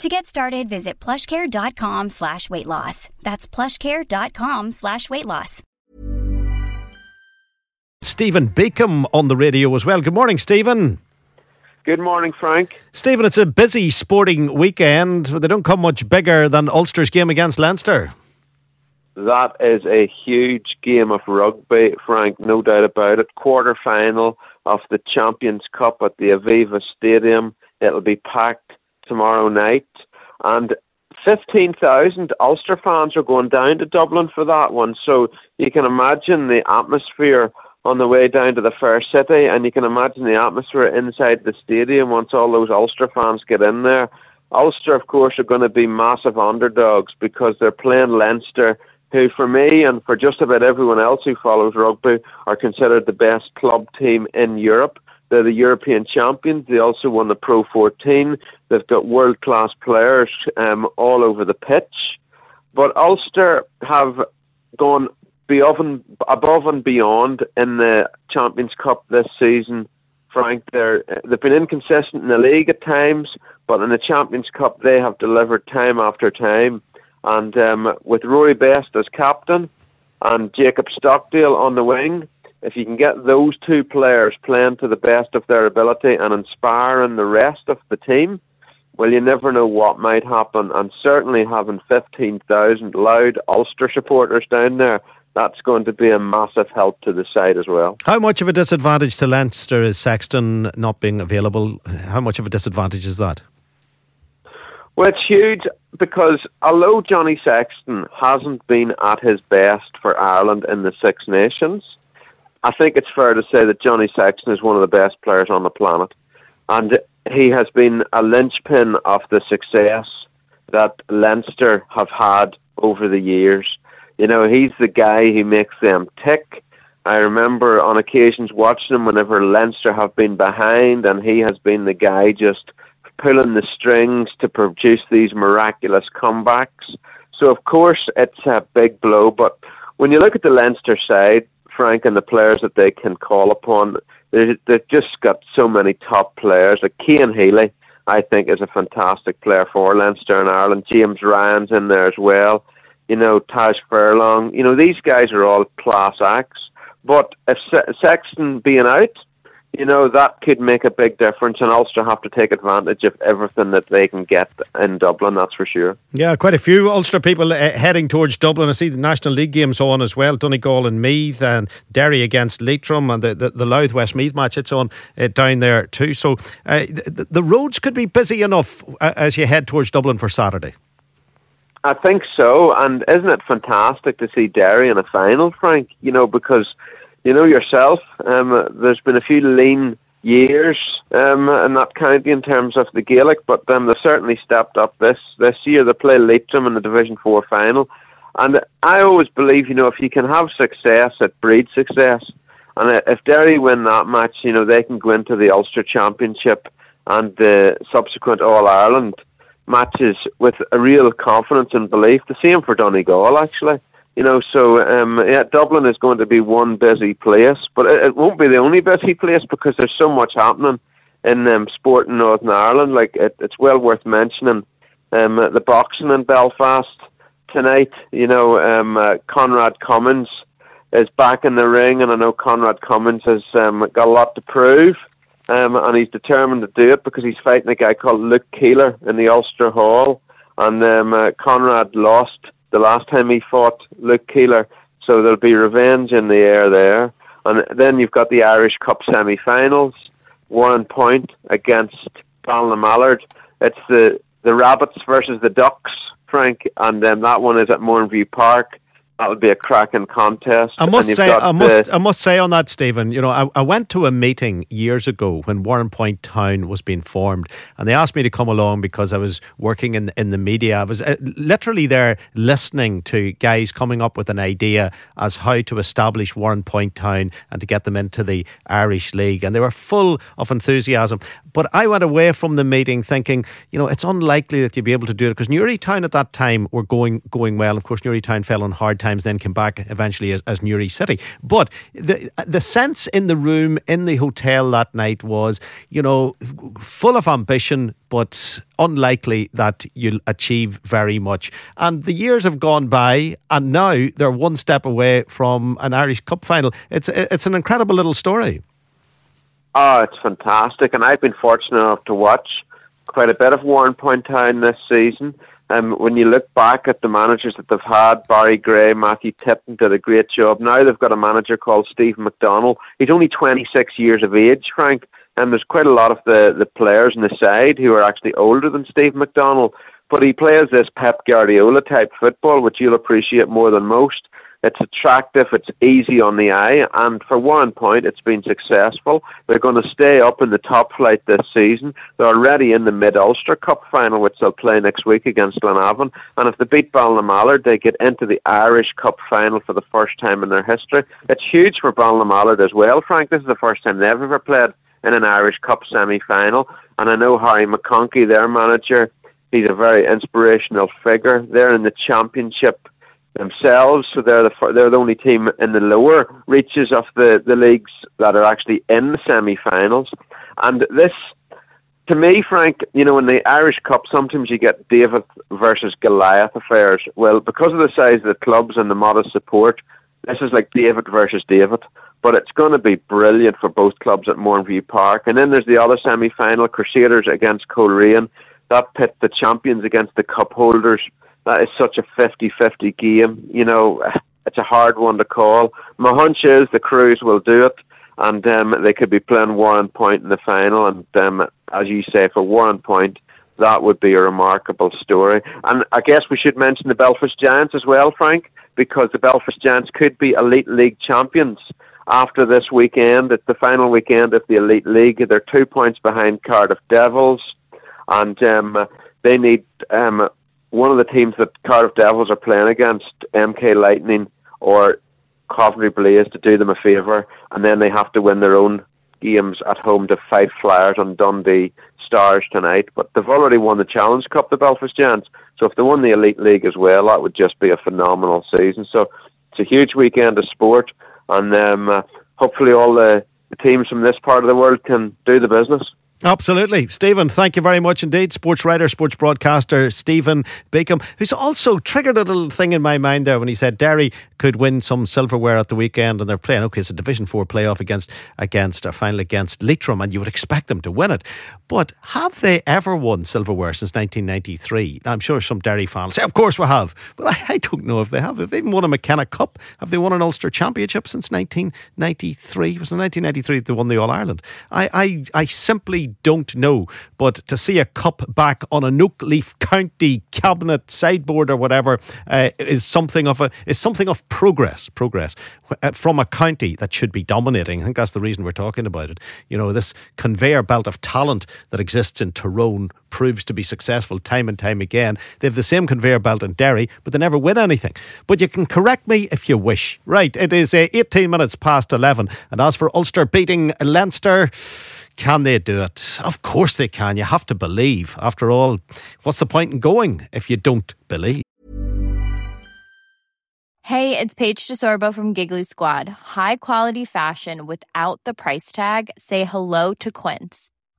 To get started, visit plushcare.com slash weight loss. That's plushcare.com slash weight loss. Stephen Beacom on the radio as well. Good morning, Stephen. Good morning, Frank. Stephen, it's a busy sporting weekend. They don't come much bigger than Ulster's game against Leinster. That is a huge game of rugby, Frank, no doubt about it. Quarter final of the Champions Cup at the Aviva Stadium. It'll be packed tomorrow night. And 15,000 Ulster fans are going down to Dublin for that one. So you can imagine the atmosphere on the way down to the Fair City, and you can imagine the atmosphere inside the stadium once all those Ulster fans get in there. Ulster, of course, are going to be massive underdogs because they're playing Leinster, who, for me and for just about everyone else who follows rugby, are considered the best club team in Europe. They're the European champions. They also won the Pro 14. They've got world class players um, all over the pitch. But Ulster have gone above and, above and beyond in the Champions Cup this season. Frank, they're, they've been inconsistent in the league at times, but in the Champions Cup they have delivered time after time. And um, with Rory Best as captain and Jacob Stockdale on the wing, if you can get those two players playing to the best of their ability and inspiring the rest of the team, well, you never know what might happen. And certainly having 15,000 loud Ulster supporters down there, that's going to be a massive help to the side as well. How much of a disadvantage to Leinster is Sexton not being available? How much of a disadvantage is that? Well, it's huge because although Johnny Sexton hasn't been at his best for Ireland in the Six Nations, I think it's fair to say that Johnny Sexton is one of the best players on the planet. And he has been a linchpin of the success that Leinster have had over the years. You know, he's the guy who makes them tick. I remember on occasions watching him whenever Leinster have been behind, and he has been the guy just pulling the strings to produce these miraculous comebacks. So, of course, it's a big blow. But when you look at the Leinster side, Frank, and the players that they can call upon, they've just got so many top players. Like Cian Healy, I think, is a fantastic player for Leinster and Ireland. James Ryan's in there as well. You know, Tadhg Furlong. You know, these guys are all class acts. But if Sexton being out, you know, that could make a big difference, and Ulster have to take advantage of everything that they can get in Dublin, that's for sure. Yeah, quite a few Ulster people uh, heading towards Dublin. I see the National League games on as well Donegal and Meath, and Derry against Leitrim, and the, the, the Louth Westmeath match, it's on uh, down there too. So uh, the, the, roads could be busy enough uh, as you head towards Dublin for Saturday. I think so, and isn't it fantastic to see Derry in a final, Frank? You know, because you know yourself, um, there's been a few lean years um, in that county in terms of the Gaelic, but um, they've certainly stepped up this this year. They play Leitrim in the Division Four final, and I always believe, you know, if you can have success, it breeds success. And if Derry win that match, you know, they can go into the Ulster Championship and the subsequent All Ireland matches with a real confidence and belief. The same for Donegal, actually. You know, so um, yeah, Dublin is going to be one busy place, but it, it won't be the only busy place because there's so much happening in um, sport in Northern Ireland. Like it, it's well worth mentioning um, the boxing in Belfast tonight. You know, um, uh, Conrad Cummings is back in the ring, and I know Conrad Cummings has um, got a lot to prove, um, and he's determined to do it because he's fighting a guy called Luke Keeler in the Ulster Hall, and um, uh, Conrad lost the last time he fought Luke Keeler. So there'll be revenge in the air there. And then you've got the Irish Cup semi-finals. one Warrenpoint against Ballinamallard. It's the the Rabbits versus the Ducks, Frank, and um, that one is at Mourneview Park that would be a cracking contest. I must say, I must, the, I must say on that, Stephen. You know, I, I went to a meeting years ago when Warrenpoint Town was being formed, and they asked me to come along because I was working in in the media. I was uh, literally there listening to guys coming up with an idea as how to establish Warrenpoint Town and to get them into the Irish League, and they were full of enthusiasm. But I went away from the meeting thinking, you know, it's unlikely that you'd be able to do it because Newrytown at that time were going going well. Of course, Newrytown fell on hard times, then came back eventually as, as Newry City. But the the sense in the room in the hotel that night was, you know, full of ambition, but unlikely that you'll achieve very much. And the years have gone by, and now they're one step away from an Irish Cup final. It's it's an incredible little story. Oh, it's fantastic, and I've been fortunate enough to watch quite a bit of Warrenpoint Town this season. Um, when you look back at the managers that they've had, Barry Gray, Matthew Tipton did a great job. Now they've got a manager called Steve McDonnell. He's only 26 years of age, Frank, and there's quite a lot of the, the players in the side who are actually older than Steve McDonnell. But he plays this Pep Guardiola type football, which you'll appreciate more than most. It's attractive, it's easy on the eye, and for Warrenpoint, it's been successful. They're going to stay up in the top flight this season. They're already in the Mid Ulster Cup final, which they'll play next week against Glenavon. And if they beat Ballinamallard, they get into the Irish Cup final for the first time in their history. It's huge for Ballinamallard as well, Frank. This is the first time they've ever played in an Irish Cup semi final. And I know Harry McConkey, their manager, he's a very inspirational figure. They're in the championship themselves, so they're the they're the only team in the lower reaches of the the leagues that are actually in the semi-finals. And this, to me, Frank, you know, in the Irish Cup, sometimes you get David versus Goliath affairs. Well, because of the size of the clubs and the modest support, this is like David versus David. But it's going to be brilliant for both clubs at Mourneview Park. And then there's the other semi-final, Crusaders against Coleraine. That pit the champions against the cup holders that is such a 50-50 game. You know, it's a hard one to call. My hunch is the Crues will do it, and um, they could be playing Warrenpoint in the final. And um, as you say, for Warrenpoint, that would be a remarkable story. And I guess we should mention the Belfast Giants as well, Frank, because the Belfast Giants could be Elite League champions after this weekend. It's the final weekend of the Elite League. They're two points behind Cardiff Devils, and um, they need um, one of the teams that Cardiff Devils are playing against, MK Lightning or Coventry Blaze, to do them a favour, and then they have to win their own games at home to Fife Flyers on Dundee Stars tonight. But they've already won the Challenge Cup, the Belfast Giants. So if they won the Elite League as well, that would just be a phenomenal season. So it's a huge weekend of sport, and um, uh, hopefully all the, the teams from this part of the world can do the business. Absolutely. Stephen, thank you very much indeed. Sports writer, sports broadcaster Stephen Beacom, who's also triggered a little thing in my mind there when he said Derry could win some silverware at the weekend and they're playing, okay, it's a Division 4 playoff against, against a final against Leitrim and you would expect them to win it. But have they ever won silverware since 1993? I'm sure some Derry fans say, of course we have, but I, I don't know if they have. Have they even won a McKenna Cup? Have they won an Ulster Championship since 1993? It was in 1993 they won the All Ireland. I, I, I simply don't know. But to see a cup back on a Oakleaf County cabinet sideboard or whatever uh, is something of a is something of progress. Progress uh, from a county that should be dominating. I think that's the reason we're talking about it. You know, this conveyor belt of talent that exists in Tyrone proves to be successful time and time again. They have the same conveyor belt in Derry, but they never win anything. But you can correct me if you wish. Right, it is uh, 18 minutes past 11. And as for Ulster beating Leinster, can they do it? Of course they can. You have to believe. After all, what's the point in going if you don't believe? Hey, it's Paige DeSorbo from Giggly Squad. High quality fashion without the price tag? Say hello to Quince.